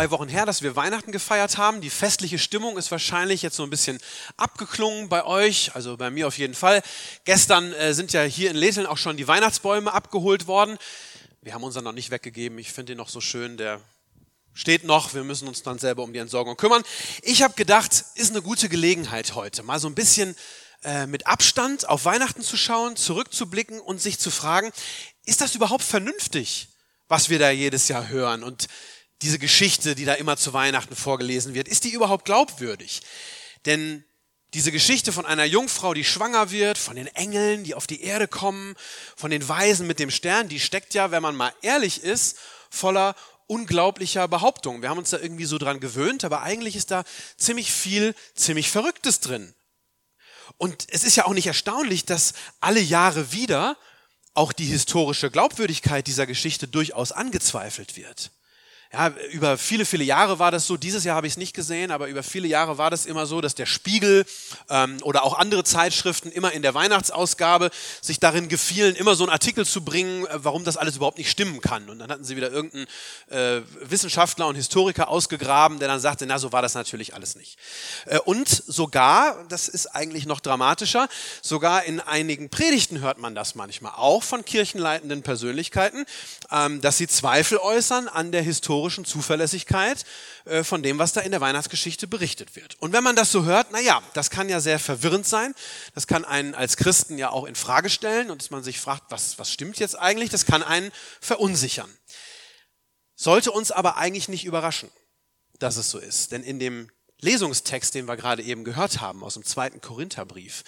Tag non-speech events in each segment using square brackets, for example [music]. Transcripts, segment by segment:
Zwei Wochen her, dass wir Weihnachten gefeiert haben. Die festliche Stimmung ist wahrscheinlich jetzt so ein bisschen abgeklungen bei euch, also bei mir auf jeden Fall. Gestern äh, sind ja hier in Leseln auch schon die Weihnachtsbäume abgeholt worden. Wir haben unseren noch nicht weggegeben. Ich finde ihn noch so schön. Der steht noch. Wir müssen uns dann selber um die Entsorgung kümmern. Ich habe gedacht, ist eine gute Gelegenheit heute, mal so ein bisschen äh, mit Abstand auf Weihnachten zu schauen, zurückzublicken und sich zu fragen, ist das überhaupt vernünftig, was wir da jedes Jahr hören? Und diese Geschichte, die da immer zu Weihnachten vorgelesen wird, ist die überhaupt glaubwürdig? Denn diese Geschichte von einer Jungfrau, die schwanger wird, von den Engeln, die auf die Erde kommen, von den Weisen mit dem Stern, die steckt ja, wenn man mal ehrlich ist, voller unglaublicher Behauptungen. Wir haben uns da irgendwie so dran gewöhnt, aber eigentlich ist da ziemlich viel, ziemlich Verrücktes drin. Und es ist ja auch nicht erstaunlich, dass alle Jahre wieder auch die historische Glaubwürdigkeit dieser Geschichte durchaus angezweifelt wird. Ja, über viele, viele Jahre war das so. Dieses Jahr habe ich es nicht gesehen, aber über viele Jahre war das immer so, dass der Spiegel ähm, oder auch andere Zeitschriften immer in der Weihnachtsausgabe sich darin gefielen, immer so einen Artikel zu bringen, äh, warum das alles überhaupt nicht stimmen kann. Und dann hatten sie wieder irgendeinen äh, Wissenschaftler und Historiker ausgegraben, der dann sagte, na, so war das natürlich alles nicht. Äh, und sogar, das ist eigentlich noch dramatischer, sogar in einigen Predigten hört man das manchmal, auch von kirchenleitenden Persönlichkeiten, ähm, dass sie Zweifel äußern an der historischen Zuverlässigkeit äh, von dem, was da in der Weihnachtsgeschichte berichtet wird. Und wenn man das so hört, na ja, das kann ja sehr verwirrend sein. Das kann einen als Christen ja auch in Frage stellen und dass man sich fragt, was, was stimmt jetzt eigentlich? Das kann einen verunsichern. Sollte uns aber eigentlich nicht überraschen, dass es so ist. Denn in dem Lesungstext, den wir gerade eben gehört haben, aus dem zweiten Korintherbrief,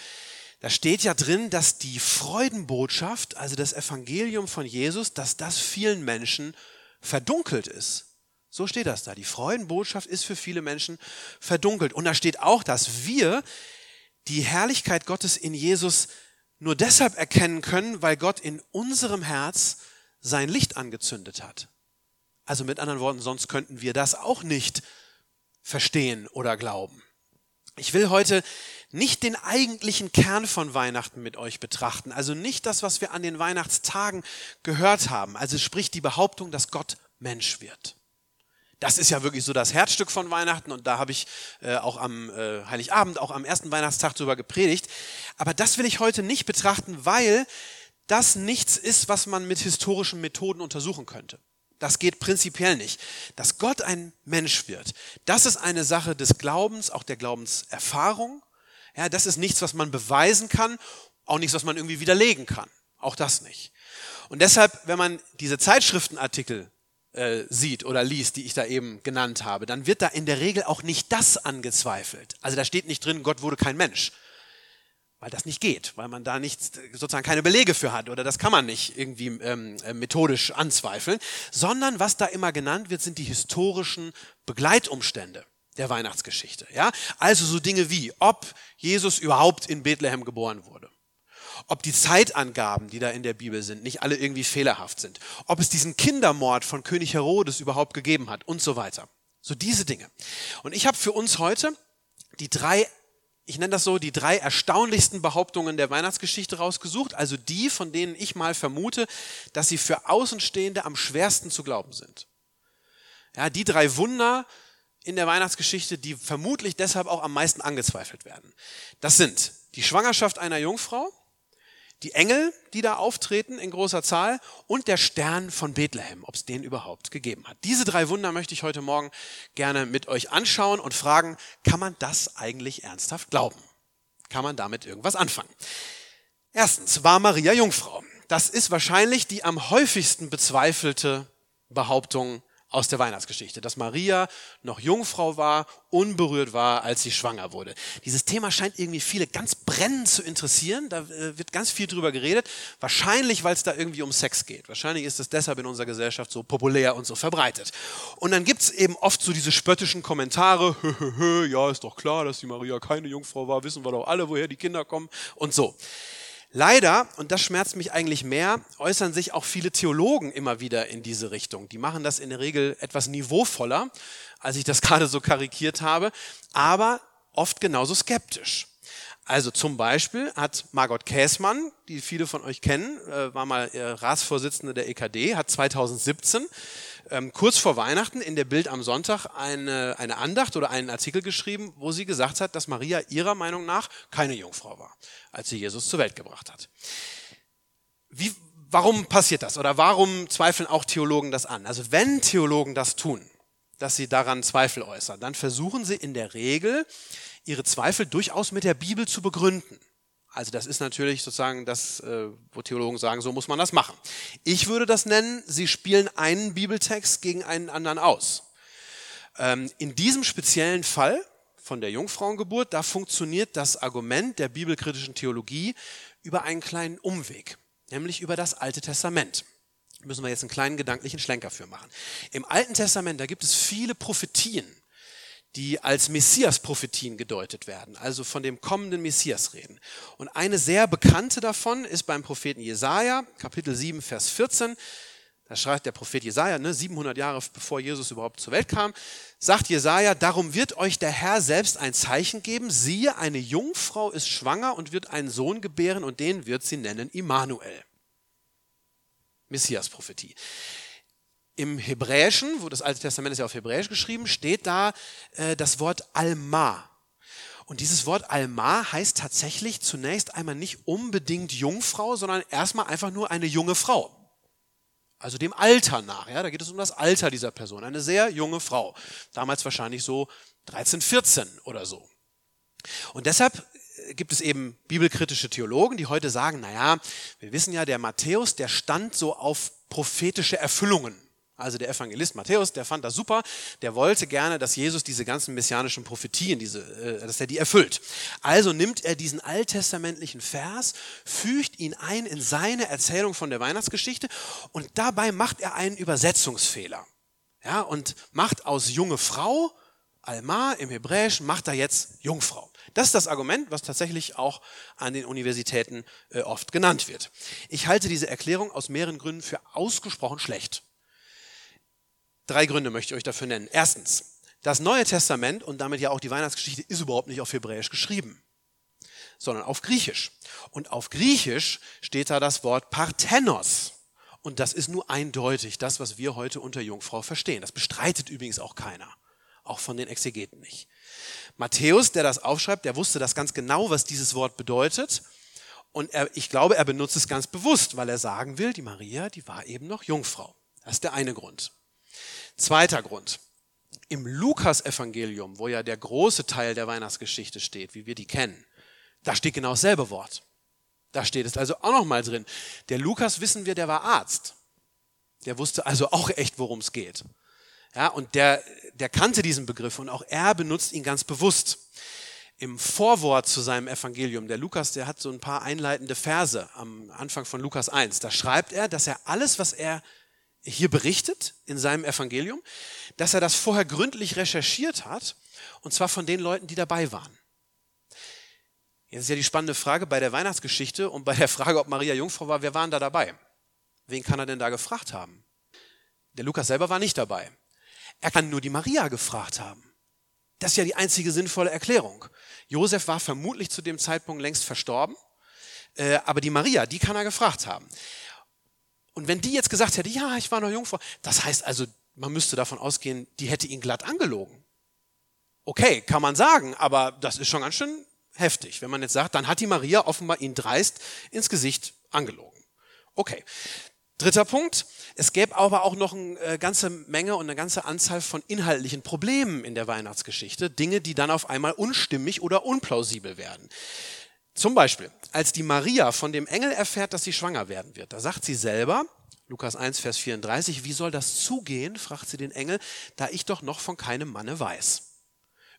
da steht ja drin, dass die Freudenbotschaft, also das Evangelium von Jesus, dass das vielen Menschen verdunkelt ist. So steht das da. Die Freudenbotschaft ist für viele Menschen verdunkelt. Und da steht auch, dass wir die Herrlichkeit Gottes in Jesus nur deshalb erkennen können, weil Gott in unserem Herz sein Licht angezündet hat. Also mit anderen Worten, sonst könnten wir das auch nicht verstehen oder glauben. Ich will heute nicht den eigentlichen Kern von Weihnachten mit euch betrachten, also nicht das, was wir an den Weihnachtstagen gehört haben, also sprich die Behauptung, dass Gott Mensch wird. Das ist ja wirklich so das Herzstück von Weihnachten und da habe ich äh, auch am äh, Heiligabend, auch am ersten Weihnachtstag darüber gepredigt. Aber das will ich heute nicht betrachten, weil das nichts ist, was man mit historischen Methoden untersuchen könnte. Das geht prinzipiell nicht. Dass Gott ein Mensch wird, das ist eine Sache des Glaubens, auch der Glaubenserfahrung. Ja, das ist nichts, was man beweisen kann, auch nichts, was man irgendwie widerlegen kann. Auch das nicht. Und deshalb, wenn man diese Zeitschriftenartikel äh, sieht oder liest, die ich da eben genannt habe, dann wird da in der Regel auch nicht das angezweifelt. Also da steht nicht drin, Gott wurde kein Mensch. Weil das nicht geht, weil man da nicht sozusagen keine Belege für hat oder das kann man nicht irgendwie ähm, äh, methodisch anzweifeln, sondern was da immer genannt wird, sind die historischen Begleitumstände der Weihnachtsgeschichte. Ja, also so Dinge wie, ob Jesus überhaupt in Bethlehem geboren wurde, ob die Zeitangaben, die da in der Bibel sind, nicht alle irgendwie fehlerhaft sind, ob es diesen Kindermord von König Herodes überhaupt gegeben hat und so weiter. So diese Dinge. Und ich habe für uns heute die drei ich nenne das so, die drei erstaunlichsten Behauptungen der Weihnachtsgeschichte rausgesucht, also die, von denen ich mal vermute, dass sie für Außenstehende am schwersten zu glauben sind. Ja, die drei Wunder in der Weihnachtsgeschichte, die vermutlich deshalb auch am meisten angezweifelt werden. Das sind die Schwangerschaft einer Jungfrau, die Engel, die da auftreten in großer Zahl und der Stern von Bethlehem, ob es den überhaupt gegeben hat. Diese drei Wunder möchte ich heute Morgen gerne mit euch anschauen und fragen, kann man das eigentlich ernsthaft glauben? Kann man damit irgendwas anfangen? Erstens, war Maria Jungfrau? Das ist wahrscheinlich die am häufigsten bezweifelte Behauptung aus der Weihnachtsgeschichte, dass Maria noch Jungfrau war, unberührt war, als sie schwanger wurde. Dieses Thema scheint irgendwie viele ganz brennend zu interessieren. Da äh, wird ganz viel drüber geredet. Wahrscheinlich, weil es da irgendwie um Sex geht. Wahrscheinlich ist es deshalb in unserer Gesellschaft so populär und so verbreitet. Und dann gibt es eben oft so diese spöttischen Kommentare. [laughs] ja, ist doch klar, dass die Maria keine Jungfrau war. Wissen wir doch alle, woher die Kinder kommen und so. Leider, und das schmerzt mich eigentlich mehr, äußern sich auch viele Theologen immer wieder in diese Richtung. Die machen das in der Regel etwas niveauvoller, als ich das [laughs] gerade so karikiert habe, aber oft genauso skeptisch. Also zum Beispiel hat Margot Käßmann, die viele von euch kennen, äh, war mal äh, Ratsvorsitzende der EKD, hat 2017 ähm, kurz vor Weihnachten in der Bild am Sonntag eine, eine Andacht oder einen Artikel geschrieben, wo sie gesagt hat, dass Maria ihrer Meinung nach keine Jungfrau war, als sie Jesus zur Welt gebracht hat. Wie, warum passiert das oder warum zweifeln auch Theologen das an? Also wenn Theologen das tun, dass sie daran Zweifel äußern, dann versuchen sie in der Regel, ihre Zweifel durchaus mit der Bibel zu begründen. Also das ist natürlich sozusagen das, äh, wo Theologen sagen, so muss man das machen. Ich würde das nennen, sie spielen einen Bibeltext gegen einen anderen aus. Ähm, in diesem speziellen Fall von der Jungfrauengeburt, da funktioniert das Argument der bibelkritischen Theologie über einen kleinen Umweg, nämlich über das Alte Testament. Müssen wir jetzt einen kleinen gedanklichen Schlenker für machen. Im Alten Testament, da gibt es viele Prophetien die als Messias-Prophetien gedeutet werden, also von dem kommenden Messias reden. Und eine sehr bekannte davon ist beim Propheten Jesaja, Kapitel 7, Vers 14. Da schreibt der Prophet Jesaja, ne, 700 Jahre bevor Jesus überhaupt zur Welt kam, sagt Jesaja: Darum wird euch der Herr selbst ein Zeichen geben. Siehe, eine Jungfrau ist schwanger und wird einen Sohn gebären und den wird sie nennen Immanuel. Messias-Prophetie. Im Hebräischen, wo das Alte Testament ist ja auf Hebräisch geschrieben, steht da äh, das Wort Alma. Und dieses Wort Alma heißt tatsächlich zunächst einmal nicht unbedingt Jungfrau, sondern erstmal einfach nur eine junge Frau. Also dem Alter nach. Ja, da geht es um das Alter dieser Person. Eine sehr junge Frau. Damals wahrscheinlich so 13, 14 oder so. Und deshalb äh, gibt es eben bibelkritische Theologen, die heute sagen, naja, wir wissen ja, der Matthäus, der stand so auf prophetische Erfüllungen. Also der Evangelist Matthäus, der fand das super, der wollte gerne, dass Jesus diese ganzen messianischen Prophetien, diese, äh, dass er die erfüllt. Also nimmt er diesen alttestamentlichen Vers, fügt ihn ein in seine Erzählung von der Weihnachtsgeschichte und dabei macht er einen Übersetzungsfehler. Ja, und macht aus junge Frau, Alma im Hebräischen, macht er jetzt Jungfrau. Das ist das Argument, was tatsächlich auch an den Universitäten äh, oft genannt wird. Ich halte diese Erklärung aus mehreren Gründen für ausgesprochen schlecht. Drei Gründe möchte ich euch dafür nennen. Erstens, das Neue Testament und damit ja auch die Weihnachtsgeschichte ist überhaupt nicht auf Hebräisch geschrieben, sondern auf Griechisch. Und auf Griechisch steht da das Wort Parthenos. Und das ist nur eindeutig das, was wir heute unter Jungfrau verstehen. Das bestreitet übrigens auch keiner, auch von den Exegeten nicht. Matthäus, der das aufschreibt, der wusste das ganz genau, was dieses Wort bedeutet. Und er, ich glaube, er benutzt es ganz bewusst, weil er sagen will, die Maria, die war eben noch Jungfrau. Das ist der eine Grund. Zweiter Grund. Im Lukas-Evangelium, wo ja der große Teil der Weihnachtsgeschichte steht, wie wir die kennen, da steht genau dasselbe Wort. Da steht es also auch nochmal drin. Der Lukas, wissen wir, der war Arzt. Der wusste also auch echt, worum es geht. Ja, und der, der kannte diesen Begriff und auch er benutzt ihn ganz bewusst. Im Vorwort zu seinem Evangelium, der Lukas, der hat so ein paar einleitende Verse am Anfang von Lukas 1. Da schreibt er, dass er alles, was er hier berichtet in seinem Evangelium, dass er das vorher gründlich recherchiert hat, und zwar von den Leuten, die dabei waren. Jetzt ist ja die spannende Frage bei der Weihnachtsgeschichte und bei der Frage, ob Maria Jungfrau war, wer waren da dabei? Wen kann er denn da gefragt haben? Der Lukas selber war nicht dabei. Er kann nur die Maria gefragt haben. Das ist ja die einzige sinnvolle Erklärung. Josef war vermutlich zu dem Zeitpunkt längst verstorben, äh, aber die Maria, die kann er gefragt haben. Und wenn die jetzt gesagt hätte, ja, ich war noch Jungfrau, das heißt also, man müsste davon ausgehen, die hätte ihn glatt angelogen. Okay, kann man sagen, aber das ist schon ganz schön heftig. Wenn man jetzt sagt, dann hat die Maria offenbar ihn dreist ins Gesicht angelogen. Okay. Dritter Punkt. Es gäbe aber auch noch eine äh, ganze Menge und eine ganze Anzahl von inhaltlichen Problemen in der Weihnachtsgeschichte. Dinge, die dann auf einmal unstimmig oder unplausibel werden. Zum Beispiel, als die Maria von dem Engel erfährt, dass sie schwanger werden wird, da sagt sie selber, Lukas 1, Vers 34, wie soll das zugehen, fragt sie den Engel, da ich doch noch von keinem Manne weiß.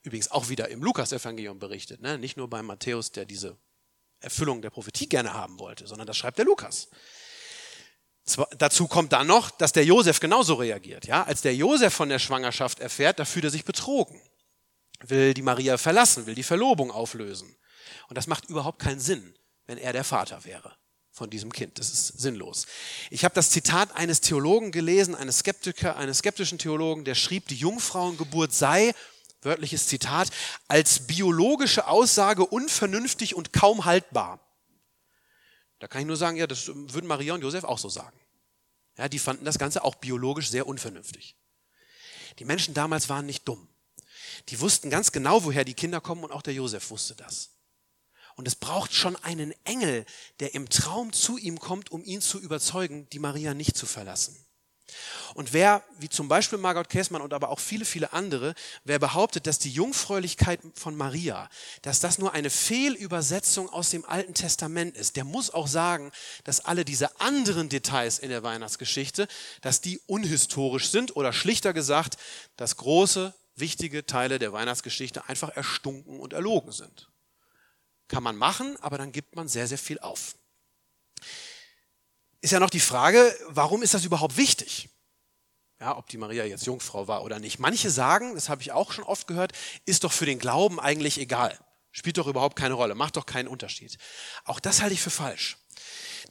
Übrigens auch wieder im Lukas-Evangelium berichtet, ne? nicht nur bei Matthäus, der diese Erfüllung der Prophetie gerne haben wollte, sondern das schreibt der Lukas. Zwar, dazu kommt dann noch, dass der Josef genauso reagiert. Ja? Als der Josef von der Schwangerschaft erfährt, da fühlt er sich betrogen, will die Maria verlassen, will die Verlobung auflösen. Und das macht überhaupt keinen Sinn, wenn er der Vater wäre von diesem Kind. Das ist sinnlos. Ich habe das Zitat eines Theologen gelesen, eines Skeptiker, eines skeptischen Theologen, der schrieb, die Jungfrauengeburt sei, wörtliches Zitat, als biologische Aussage unvernünftig und kaum haltbar. Da kann ich nur sagen, ja, das würden Maria und Josef auch so sagen. Ja, die fanden das Ganze auch biologisch sehr unvernünftig. Die Menschen damals waren nicht dumm. Die wussten ganz genau, woher die Kinder kommen und auch der Josef wusste das. Und es braucht schon einen Engel, der im Traum zu ihm kommt, um ihn zu überzeugen, die Maria nicht zu verlassen. Und wer, wie zum Beispiel Margot Käßmann und aber auch viele, viele andere, wer behauptet, dass die Jungfräulichkeit von Maria, dass das nur eine Fehlübersetzung aus dem Alten Testament ist, der muss auch sagen, dass alle diese anderen Details in der Weihnachtsgeschichte, dass die unhistorisch sind oder schlichter gesagt, dass große, wichtige Teile der Weihnachtsgeschichte einfach erstunken und erlogen sind. Kann man machen, aber dann gibt man sehr, sehr viel auf. Ist ja noch die Frage, warum ist das überhaupt wichtig? Ja, ob die Maria jetzt Jungfrau war oder nicht. Manche sagen, das habe ich auch schon oft gehört, ist doch für den Glauben eigentlich egal. Spielt doch überhaupt keine Rolle, macht doch keinen Unterschied. Auch das halte ich für falsch.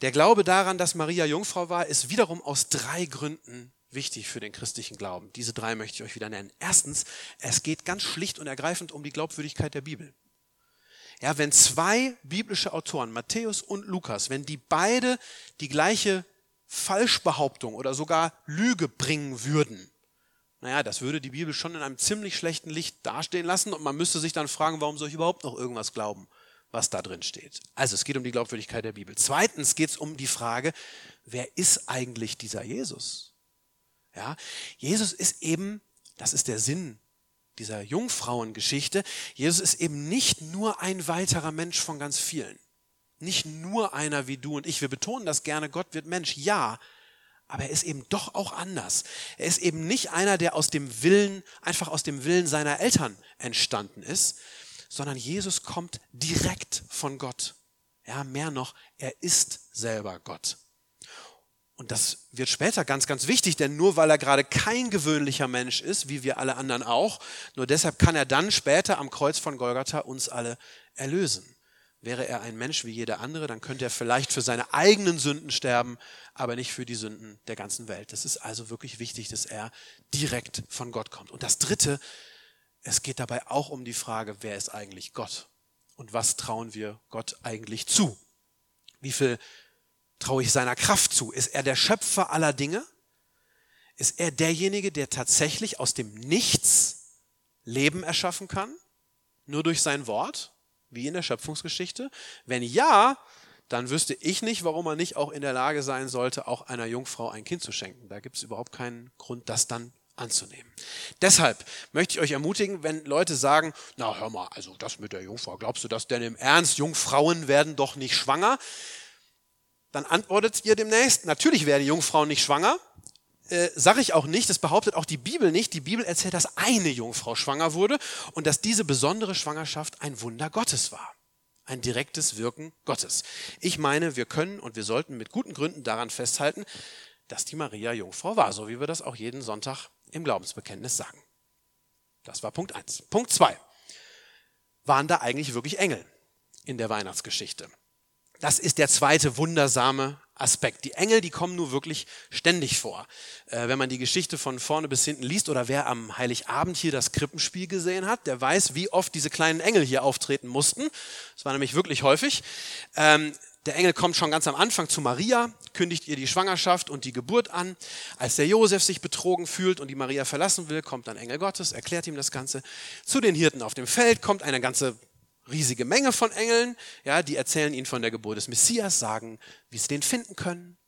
Der Glaube daran, dass Maria Jungfrau war, ist wiederum aus drei Gründen wichtig für den christlichen Glauben. Diese drei möchte ich euch wieder nennen. Erstens, es geht ganz schlicht und ergreifend um die Glaubwürdigkeit der Bibel. Ja, wenn zwei biblische Autoren, Matthäus und Lukas, wenn die beide die gleiche Falschbehauptung oder sogar Lüge bringen würden, naja, das würde die Bibel schon in einem ziemlich schlechten Licht dastehen lassen und man müsste sich dann fragen, warum soll ich überhaupt noch irgendwas glauben, was da drin steht. Also es geht um die Glaubwürdigkeit der Bibel. Zweitens geht es um die Frage, wer ist eigentlich dieser Jesus? Ja, Jesus ist eben, das ist der Sinn dieser Jungfrauengeschichte, Jesus ist eben nicht nur ein weiterer Mensch von ganz vielen. Nicht nur einer wie du und ich. Wir betonen das gerne, Gott wird Mensch, ja, aber er ist eben doch auch anders. Er ist eben nicht einer, der aus dem Willen, einfach aus dem Willen seiner Eltern entstanden ist, sondern Jesus kommt direkt von Gott. Ja, mehr noch, er ist selber Gott. Und das wird später ganz, ganz wichtig, denn nur weil er gerade kein gewöhnlicher Mensch ist, wie wir alle anderen auch, nur deshalb kann er dann später am Kreuz von Golgatha uns alle erlösen. Wäre er ein Mensch wie jeder andere, dann könnte er vielleicht für seine eigenen Sünden sterben, aber nicht für die Sünden der ganzen Welt. Das ist also wirklich wichtig, dass er direkt von Gott kommt. Und das Dritte, es geht dabei auch um die Frage, wer ist eigentlich Gott? Und was trauen wir Gott eigentlich zu? Wie viel Traue ich seiner Kraft zu? Ist er der Schöpfer aller Dinge? Ist er derjenige, der tatsächlich aus dem Nichts Leben erschaffen kann? Nur durch sein Wort, wie in der Schöpfungsgeschichte? Wenn ja, dann wüsste ich nicht, warum er nicht auch in der Lage sein sollte, auch einer Jungfrau ein Kind zu schenken. Da gibt es überhaupt keinen Grund, das dann anzunehmen. Deshalb möchte ich euch ermutigen, wenn Leute sagen, na hör mal, also das mit der Jungfrau, glaubst du das denn im Ernst? Jungfrauen werden doch nicht schwanger dann antwortet ihr demnächst, natürlich werden Jungfrauen nicht schwanger. Äh, Sage ich auch nicht, das behauptet auch die Bibel nicht. Die Bibel erzählt, dass eine Jungfrau schwanger wurde und dass diese besondere Schwangerschaft ein Wunder Gottes war. Ein direktes Wirken Gottes. Ich meine, wir können und wir sollten mit guten Gründen daran festhalten, dass die Maria Jungfrau war, so wie wir das auch jeden Sonntag im Glaubensbekenntnis sagen. Das war Punkt eins. Punkt zwei: Waren da eigentlich wirklich Engel in der Weihnachtsgeschichte? Das ist der zweite wundersame Aspekt. Die Engel, die kommen nur wirklich ständig vor. Äh, wenn man die Geschichte von vorne bis hinten liest oder wer am Heiligabend hier das Krippenspiel gesehen hat, der weiß, wie oft diese kleinen Engel hier auftreten mussten. Das war nämlich wirklich häufig. Ähm, der Engel kommt schon ganz am Anfang zu Maria, kündigt ihr die Schwangerschaft und die Geburt an. Als der Josef sich betrogen fühlt und die Maria verlassen will, kommt ein Engel Gottes, erklärt ihm das Ganze. Zu den Hirten auf dem Feld kommt eine ganze riesige Menge von Engeln, ja, die erzählen ihnen von der Geburt des Messias, sagen, wie sie den finden können.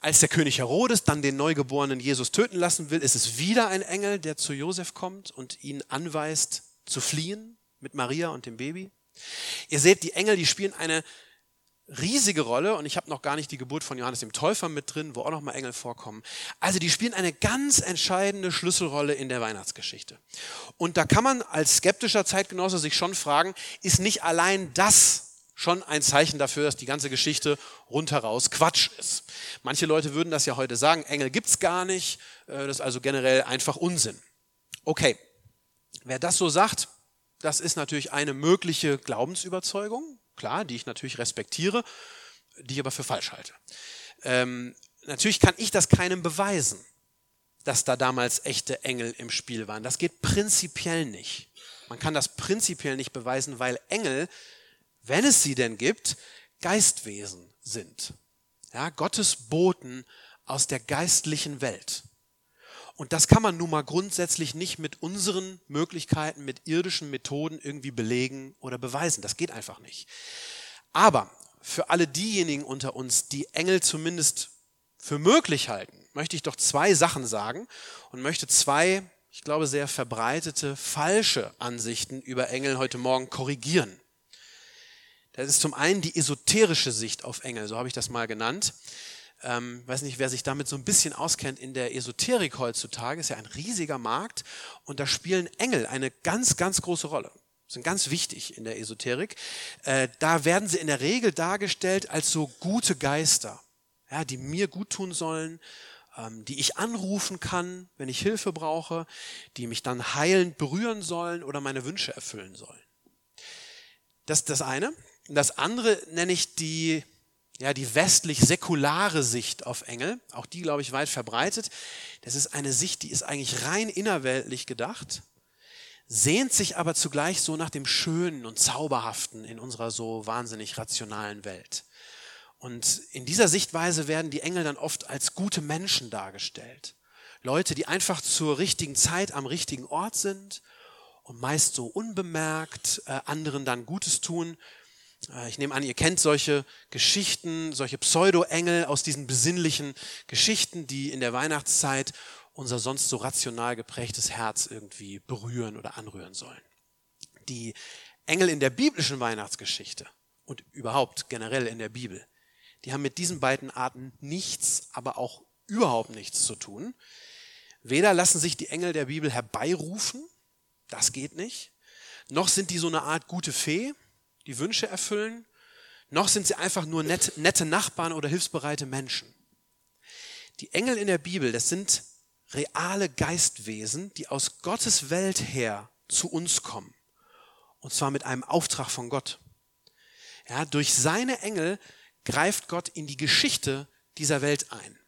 Als der König Herodes dann den neugeborenen Jesus töten lassen will, ist es wieder ein Engel, der zu Josef kommt und ihn anweist zu fliehen mit Maria und dem Baby. Ihr seht, die Engel, die spielen eine riesige Rolle und ich habe noch gar nicht die Geburt von Johannes dem Täufer mit drin, wo auch noch mal Engel vorkommen. Also die spielen eine ganz entscheidende Schlüsselrolle in der Weihnachtsgeschichte. Und da kann man als skeptischer Zeitgenosse sich schon fragen, ist nicht allein das schon ein Zeichen dafür, dass die ganze Geschichte rundheraus Quatsch ist. Manche Leute würden das ja heute sagen, Engel gibt's gar nicht, äh, das ist also generell einfach Unsinn. Okay, wer das so sagt, das ist natürlich eine mögliche Glaubensüberzeugung, klar, die ich natürlich respektiere, die ich aber für falsch halte. Ähm, natürlich kann ich das keinem beweisen, dass da damals echte Engel im Spiel waren. Das geht prinzipiell nicht. Man kann das prinzipiell nicht beweisen, weil Engel, wenn es sie denn gibt, Geistwesen sind. Ja, Gottes Boten aus der geistlichen Welt. Und das kann man nun mal grundsätzlich nicht mit unseren Möglichkeiten, mit irdischen Methoden irgendwie belegen oder beweisen. Das geht einfach nicht. Aber für alle diejenigen unter uns, die Engel zumindest für möglich halten, möchte ich doch zwei Sachen sagen und möchte zwei, ich glaube, sehr verbreitete falsche Ansichten über Engel heute Morgen korrigieren. Das ist zum einen die esoterische Sicht auf Engel, so habe ich das mal genannt ähm, weiß nicht, wer sich damit so ein bisschen auskennt, in der Esoterik heutzutage ist ja ein riesiger Markt und da spielen Engel eine ganz, ganz große Rolle. Sind ganz wichtig in der Esoterik. Äh, da werden sie in der Regel dargestellt als so gute Geister, ja, die mir gut tun sollen, ähm, die ich anrufen kann, wenn ich Hilfe brauche, die mich dann heilend berühren sollen oder meine Wünsche erfüllen sollen. Das ist das eine. Das andere nenne ich die ja, die westlich-säkulare Sicht auf Engel, auch die, glaube ich, weit verbreitet. Das ist eine Sicht, die ist eigentlich rein innerweltlich gedacht, sehnt sich aber zugleich so nach dem Schönen und Zauberhaften in unserer so wahnsinnig rationalen Welt. Und in dieser Sichtweise werden die Engel dann oft als gute Menschen dargestellt. Leute, die einfach zur richtigen Zeit am richtigen Ort sind und meist so unbemerkt äh, anderen dann Gutes tun ich nehme an, ihr kennt solche Geschichten, solche Pseudo-Engel aus diesen besinnlichen Geschichten, die in der Weihnachtszeit unser sonst so rational geprägtes Herz irgendwie berühren oder anrühren sollen. Die Engel in der biblischen Weihnachtsgeschichte und überhaupt generell in der Bibel, die haben mit diesen beiden Arten nichts, aber auch überhaupt nichts zu tun. Weder lassen sich die Engel der Bibel herbeirufen, das geht nicht, noch sind die so eine Art gute Fee, die Wünsche erfüllen, noch sind sie einfach nur nett, nette Nachbarn oder hilfsbereite Menschen. Die Engel in der Bibel, das sind reale Geistwesen, die aus Gottes Welt her zu uns kommen. Und zwar mit einem Auftrag von Gott. Ja, durch seine Engel greift Gott in die Geschichte dieser Welt ein.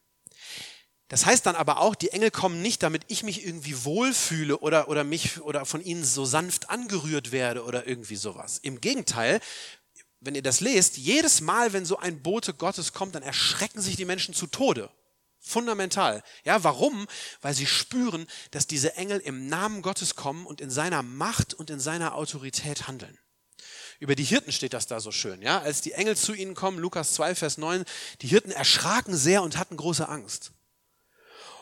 Das heißt dann aber auch, die Engel kommen nicht, damit ich mich irgendwie wohlfühle oder, oder mich oder von ihnen so sanft angerührt werde oder irgendwie sowas. Im Gegenteil, wenn ihr das lest, jedes Mal, wenn so ein Bote Gottes kommt, dann erschrecken sich die Menschen zu Tode. Fundamental. Ja, warum? Weil sie spüren, dass diese Engel im Namen Gottes kommen und in seiner Macht und in seiner Autorität handeln. Über die Hirten steht das da so schön, ja? Als die Engel zu ihnen kommen, Lukas 2, Vers 9, die Hirten erschraken sehr und hatten große Angst.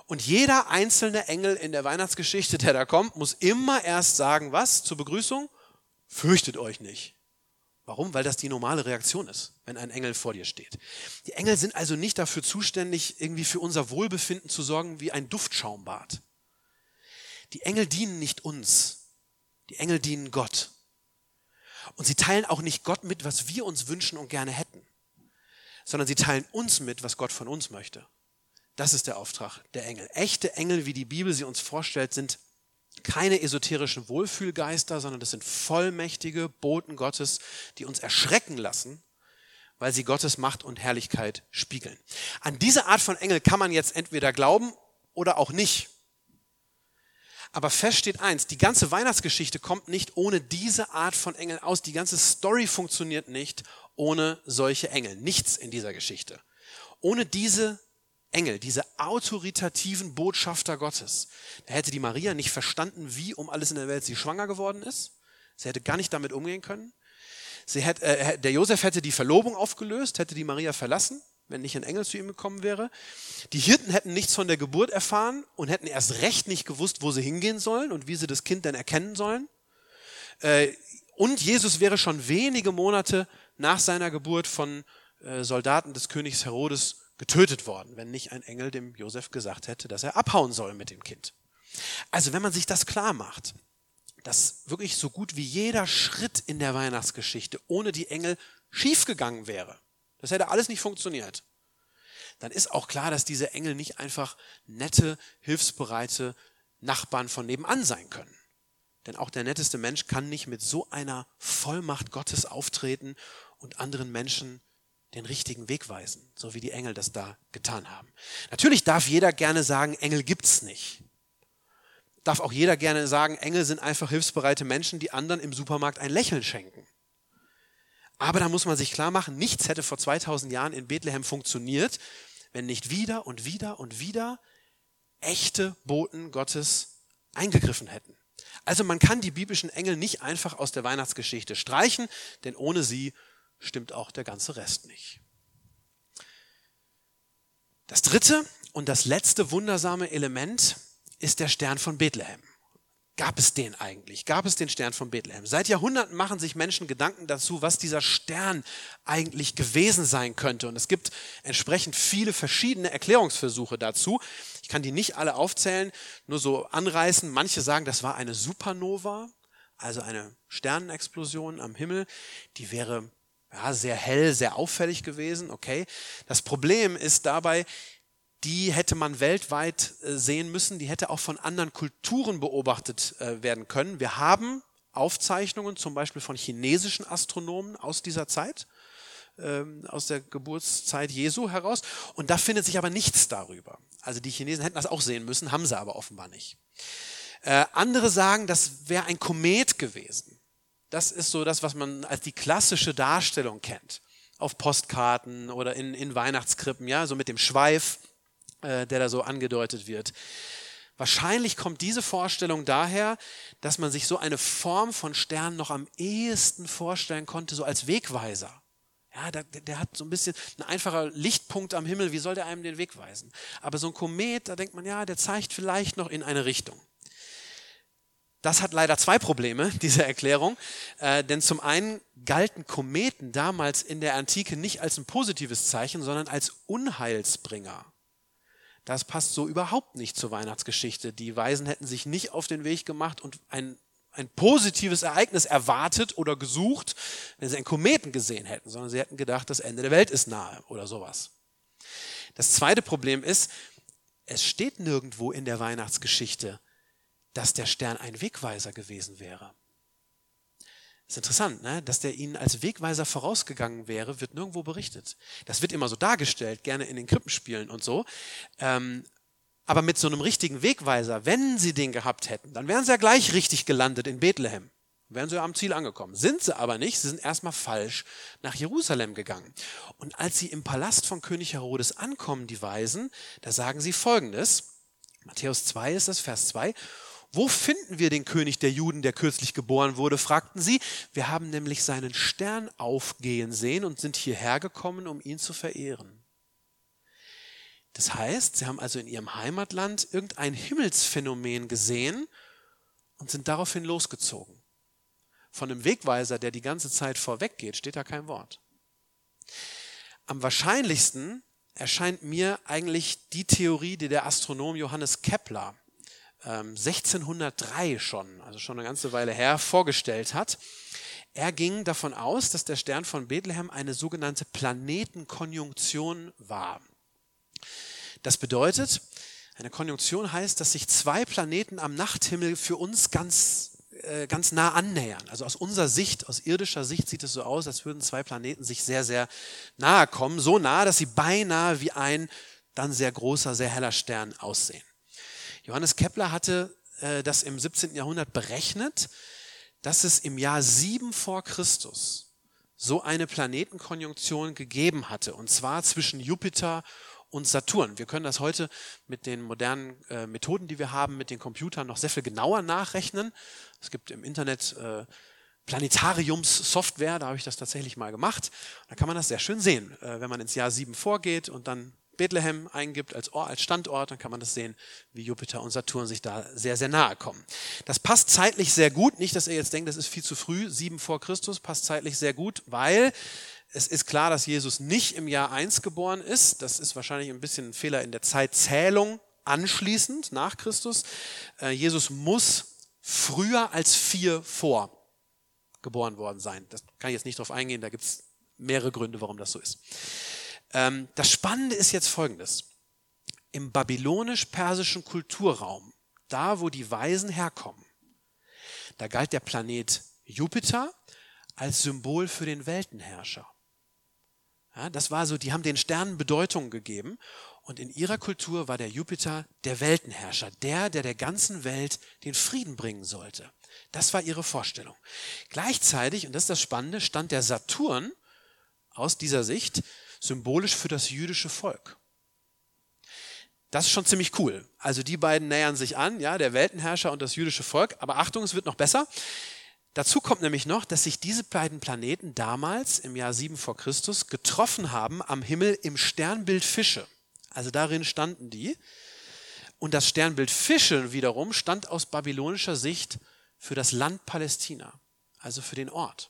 Und jeder einzelne Engel in der Weihnachtsgeschichte, der da kommt, muss immer erst sagen, was zur Begrüßung? Fürchtet euch nicht. Warum? Weil das die normale Reaktion ist, wenn ein Engel vor dir steht. Die Engel sind also nicht dafür zuständig, irgendwie für unser Wohlbefinden zu sorgen wie ein Duftschaumbad. Die Engel dienen nicht uns. Die Engel dienen Gott. Und sie teilen auch nicht Gott mit, was wir uns wünschen und gerne hätten, sondern sie teilen uns mit, was Gott von uns möchte. Das ist der Auftrag der Engel. Echte Engel, wie die Bibel sie uns vorstellt, sind keine esoterischen Wohlfühlgeister, sondern das sind vollmächtige Boten Gottes, die uns erschrecken lassen, weil sie Gottes Macht und Herrlichkeit spiegeln. An diese Art von Engel kann man jetzt entweder glauben oder auch nicht. Aber fest steht eins, die ganze Weihnachtsgeschichte kommt nicht ohne diese Art von Engeln aus. Die ganze Story funktioniert nicht ohne solche Engel. Nichts in dieser Geschichte. Ohne diese Engel, diese autoritativen Botschafter Gottes. Da hätte die Maria nicht verstanden, wie um alles in der Welt sie schwanger geworden ist. Sie hätte gar nicht damit umgehen können. Sie hätte, äh, der Josef hätte die Verlobung aufgelöst, hätte die Maria verlassen, wenn nicht ein Engel zu ihm gekommen wäre. Die Hirten hätten nichts von der Geburt erfahren und hätten erst recht nicht gewusst, wo sie hingehen sollen und wie sie das Kind denn erkennen sollen. Äh, und Jesus wäre schon wenige Monate nach seiner Geburt von äh, Soldaten des Königs Herodes getötet worden, wenn nicht ein Engel dem Josef gesagt hätte, dass er abhauen soll mit dem Kind. Also wenn man sich das klar macht, dass wirklich so gut wie jeder Schritt in der Weihnachtsgeschichte ohne die Engel schiefgegangen wäre, das hätte alles nicht funktioniert, dann ist auch klar, dass diese Engel nicht einfach nette, hilfsbereite Nachbarn von nebenan sein können. Denn auch der netteste Mensch kann nicht mit so einer Vollmacht Gottes auftreten und anderen Menschen den richtigen Weg weisen, so wie die Engel das da getan haben. Natürlich darf jeder gerne sagen, Engel gibt's nicht. Darf auch jeder gerne sagen, Engel sind einfach hilfsbereite Menschen, die anderen im Supermarkt ein Lächeln schenken. Aber da muss man sich klar machen, nichts hätte vor 2000 Jahren in Bethlehem funktioniert, wenn nicht wieder und wieder und wieder echte Boten Gottes eingegriffen hätten. Also man kann die biblischen Engel nicht einfach aus der Weihnachtsgeschichte streichen, denn ohne sie stimmt auch der ganze Rest nicht. Das dritte und das letzte wundersame Element ist der Stern von Bethlehem. Gab es den eigentlich? Gab es den Stern von Bethlehem? Seit Jahrhunderten machen sich Menschen Gedanken dazu, was dieser Stern eigentlich gewesen sein könnte. Und es gibt entsprechend viele verschiedene Erklärungsversuche dazu. Ich kann die nicht alle aufzählen, nur so anreißen. Manche sagen, das war eine Supernova, also eine Sternenexplosion am Himmel. Die wäre ja, sehr hell, sehr auffällig gewesen. Okay. Das Problem ist dabei, die hätte man weltweit äh, sehen müssen, die hätte auch von anderen Kulturen beobachtet äh, werden können. Wir haben Aufzeichnungen zum Beispiel von chinesischen Astronomen aus dieser Zeit, ähm, aus der Geburtszeit Jesu heraus. Und da findet sich aber nichts darüber. Also die Chinesen hätten das auch sehen müssen, haben sie aber offenbar nicht. Äh, andere sagen, das wäre ein Komet gewesen. Das ist so das, was man als die klassische Darstellung kennt. Auf Postkarten oder in, in Weihnachtskrippen, ja, so mit dem Schweif äh, der da so angedeutet wird. Wahrscheinlich kommt diese Vorstellung daher, dass man sich so eine Form von Stern noch am ehesten vorstellen konnte, so als Wegweiser. Ja, der, der, hat so ein bisschen ein einfacher Lichtpunkt am Himmel, wie soll der einem den Weg weisen? Aber so ein Komet, da denkt man, ja, der zeigt vielleicht noch in eine Richtung. Das hat leider zwei Probleme, [laughs] diese Erklärung. Äh, denn zum einen galten Kometen damals in der Antike nicht als ein positives Zeichen, sondern als Unheilsbringer. Das passt so überhaupt nicht zur Weihnachtsgeschichte. Die Weisen hätten sich nicht auf den Weg gemacht und ein, ein positives Ereignis erwartet oder gesucht, wenn sie einen Kometen gesehen hätten, sondern sie hätten gedacht, das Ende der Welt ist nahe oder sowas. Das zweite Problem ist, es steht nirgendwo in der Weihnachtsgeschichte, dass der Stern ein Wegweiser gewesen wäre. Ist interessant, ne? dass der ihnen als Wegweiser vorausgegangen wäre, wird nirgendwo berichtet. Das wird immer so dargestellt, gerne in den Krippenspielen und so. Ähm, aber mit so einem richtigen Wegweiser, wenn sie den gehabt hätten, dann wären sie ja gleich richtig gelandet in Bethlehem. Wären sie ja am Ziel angekommen. Sind sie aber nicht, sie sind erstmal falsch nach Jerusalem gegangen. Und als sie im Palast von König Herodes ankommen, die Weisen, da sagen sie folgendes. Matthäus 2 ist das, Vers 2. Wo finden wir den König der Juden, der kürzlich geboren wurde? fragten sie. Wir haben nämlich seinen Stern aufgehen sehen und sind hierher gekommen, um ihn zu verehren. Das heißt, sie haben also in ihrem Heimatland irgendein Himmelsphänomen gesehen und sind daraufhin losgezogen. Von einem Wegweiser, der die ganze Zeit vorweggeht, steht da kein Wort. Am wahrscheinlichsten erscheint mir eigentlich die Theorie, die der Astronom Johannes Kepler 1603 ähm, schon, also schon eine ganze Weile her, vorgestellt hat. Er ging davon aus, dass der Stern von Bethlehem eine sogenannte Planetenkonjunktion war. Das bedeutet, eine Konjunktion heißt, dass sich zwei Planeten am Nachthimmel für uns ganz, äh, ganz nah annähern. Also aus unserer Sicht, aus irdischer Sicht sieht es so aus, als würden zwei Planeten sich sehr, sehr nahe kommen. So nah, dass sie beinahe wie ein dann sehr großer, sehr heller Stern aussehen. Johannes Kepler hatte äh, das im 17. Jahrhundert berechnet, dass es im Jahr 7 vor Christus so eine Planetenkonjunktion gegeben hatte, und zwar zwischen Jupiter und Saturn. Wir können das heute mit den modernen äh, Methoden, die wir haben, mit den Computern noch sehr viel genauer nachrechnen. Es gibt im Internet äh, Planetariums-Software, da habe ich das tatsächlich mal gemacht. Da kann man das sehr schön sehen, äh, wenn man ins Jahr 7 vorgeht und dann Bethlehem eingibt als, Ort, als Standort, dann kann man das sehen, wie Jupiter und Saturn sich da sehr, sehr nahe kommen. Das passt zeitlich sehr gut. Nicht, dass ihr jetzt denkt, das ist viel zu früh, sieben vor Christus, passt zeitlich sehr gut, weil es ist klar, dass Jesus nicht im Jahr 1 geboren ist. Das ist wahrscheinlich ein bisschen ein Fehler in der Zeitzählung anschließend nach Christus. Äh, Jesus muss früher als vier vor geboren worden sein. Das kann ich jetzt nicht drauf eingehen, da gibt es mehrere Gründe, warum das so ist. Ähm, das Spannende ist jetzt folgendes. Im babylonisch-persischen Kulturraum, da wo die Weisen herkommen, da galt der Planet Jupiter als Symbol für den Weltenherrscher. Ja, das war so, die haben den Sternen Bedeutung gegeben und in ihrer Kultur war der Jupiter der Weltenherrscher, der, der der ganzen Welt den Frieden bringen sollte. Das war ihre Vorstellung. Gleichzeitig, und das ist das Spannende, stand der Saturn aus dieser Sicht symbolisch für das jüdische Volk. Das ist schon ziemlich cool. Also die beiden nähern sich an, ja, der Weltenherrscher und das jüdische Volk. Aber Achtung, es wird noch besser. Dazu kommt nämlich noch, dass sich diese beiden Planeten damals im Jahr 7 vor Christus getroffen haben am Himmel im Sternbild Fische. Also darin standen die. Und das Sternbild Fische wiederum stand aus babylonischer Sicht für das Land Palästina, also für den Ort.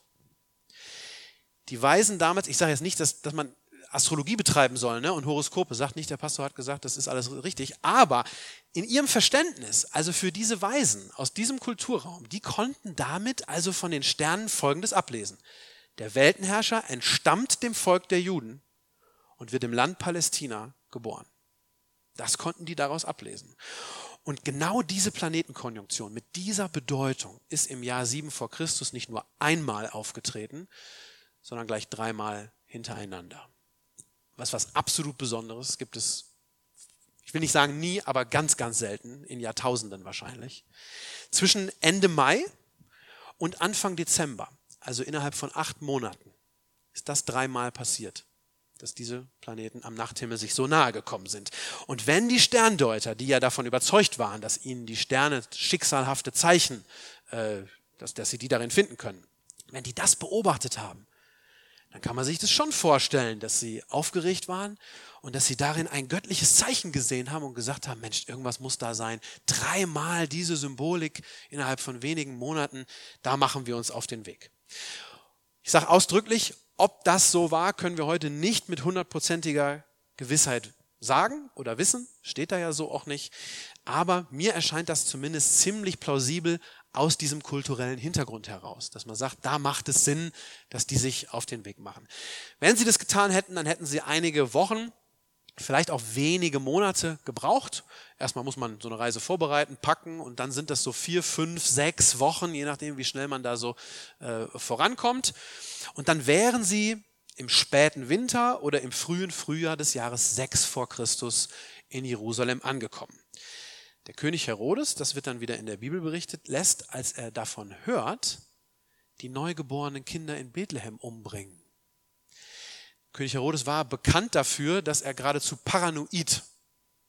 Die Weisen damals, ich sage jetzt nicht, dass, dass man Astrologie betreiben soll ne? und Horoskope, sagt nicht, der Pastor hat gesagt, das ist alles richtig, aber in ihrem Verständnis, also für diese Weisen aus diesem Kulturraum, die konnten damit also von den Sternen Folgendes ablesen. Der Weltenherrscher entstammt dem Volk der Juden und wird im Land Palästina geboren. Das konnten die daraus ablesen. Und genau diese Planetenkonjunktion mit dieser Bedeutung ist im Jahr 7 vor Christus nicht nur einmal aufgetreten, sondern gleich dreimal hintereinander. Was was absolut Besonderes gibt es, ich will nicht sagen nie, aber ganz, ganz selten, in Jahrtausenden wahrscheinlich. Zwischen Ende Mai und Anfang Dezember, also innerhalb von acht Monaten, ist das dreimal passiert dass diese Planeten am Nachthimmel sich so nahe gekommen sind. Und wenn die Sterndeuter, die ja davon überzeugt waren, dass ihnen die Sterne schicksalhafte Zeichen, äh, dass, dass sie die darin finden können, wenn die das beobachtet haben, dann kann man sich das schon vorstellen, dass sie aufgeregt waren und dass sie darin ein göttliches Zeichen gesehen haben und gesagt haben, Mensch, irgendwas muss da sein. Dreimal diese Symbolik innerhalb von wenigen Monaten, da machen wir uns auf den Weg. Ich sage ausdrücklich, ob das so war, können wir heute nicht mit hundertprozentiger Gewissheit sagen oder wissen, steht da ja so auch nicht. Aber mir erscheint das zumindest ziemlich plausibel aus diesem kulturellen Hintergrund heraus, dass man sagt, da macht es Sinn, dass die sich auf den Weg machen. Wenn sie das getan hätten, dann hätten sie einige Wochen vielleicht auch wenige Monate gebraucht. Erstmal muss man so eine Reise vorbereiten, packen und dann sind das so vier, fünf, sechs Wochen, je nachdem, wie schnell man da so äh, vorankommt. Und dann wären sie im späten Winter oder im frühen Frühjahr des Jahres 6 vor Christus in Jerusalem angekommen. Der König Herodes, das wird dann wieder in der Bibel berichtet, lässt, als er davon hört, die neugeborenen Kinder in Bethlehem umbringen. König Herodes war bekannt dafür, dass er geradezu paranoid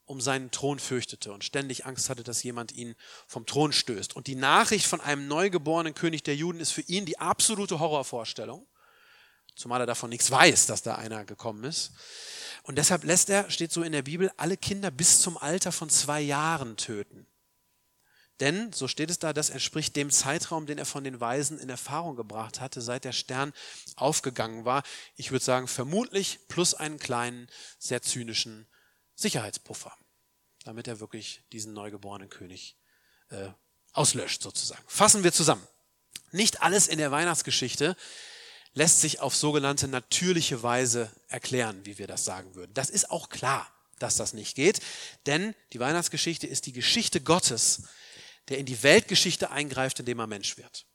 um seinen Thron fürchtete und ständig Angst hatte, dass jemand ihn vom Thron stößt. Und die Nachricht von einem neugeborenen König der Juden ist für ihn die absolute Horrorvorstellung, zumal er davon nichts weiß, dass da einer gekommen ist. Und deshalb lässt er, steht so in der Bibel, alle Kinder bis zum Alter von zwei Jahren töten. Denn, so steht es da, das entspricht dem Zeitraum, den er von den Weisen in Erfahrung gebracht hatte, seit der Stern aufgegangen war. Ich würde sagen, vermutlich plus einen kleinen, sehr zynischen Sicherheitspuffer, damit er wirklich diesen neugeborenen König äh, auslöscht, sozusagen. Fassen wir zusammen. Nicht alles in der Weihnachtsgeschichte lässt sich auf sogenannte natürliche Weise erklären, wie wir das sagen würden. Das ist auch klar, dass das nicht geht, denn die Weihnachtsgeschichte ist die Geschichte Gottes, der in die Weltgeschichte eingreift, indem er Mensch wird.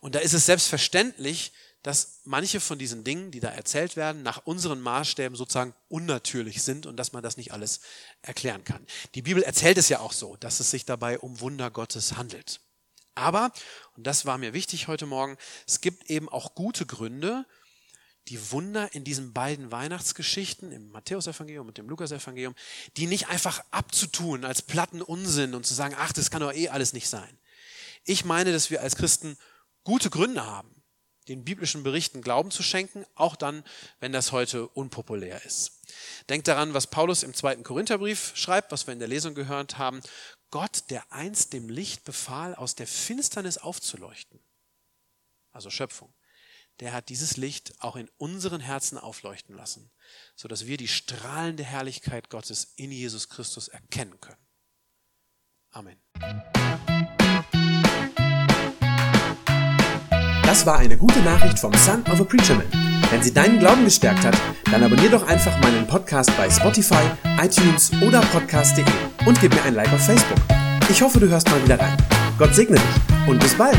Und da ist es selbstverständlich, dass manche von diesen Dingen, die da erzählt werden, nach unseren Maßstäben sozusagen unnatürlich sind und dass man das nicht alles erklären kann. Die Bibel erzählt es ja auch so, dass es sich dabei um Wunder Gottes handelt. Aber, und das war mir wichtig heute Morgen, es gibt eben auch gute Gründe, die Wunder in diesen beiden Weihnachtsgeschichten, im Matthäusevangelium und dem Lukasevangelium, die nicht einfach abzutun als platten Unsinn und zu sagen, ach, das kann doch eh alles nicht sein. Ich meine, dass wir als Christen gute Gründe haben, den biblischen Berichten Glauben zu schenken, auch dann, wenn das heute unpopulär ist. Denkt daran, was Paulus im zweiten Korintherbrief schreibt, was wir in der Lesung gehört haben. Gott, der einst dem Licht befahl, aus der Finsternis aufzuleuchten, also Schöpfung, der hat dieses Licht auch in unseren Herzen aufleuchten lassen, sodass wir die strahlende Herrlichkeit Gottes in Jesus Christus erkennen können. Amen. Das war eine gute Nachricht vom Son of a Preacher Man. Wenn sie deinen Glauben gestärkt hat, dann abonnier doch einfach meinen Podcast bei Spotify, iTunes oder podcast.de und gib mir ein Like auf Facebook. Ich hoffe, du hörst mal wieder rein. Gott segne dich und bis bald.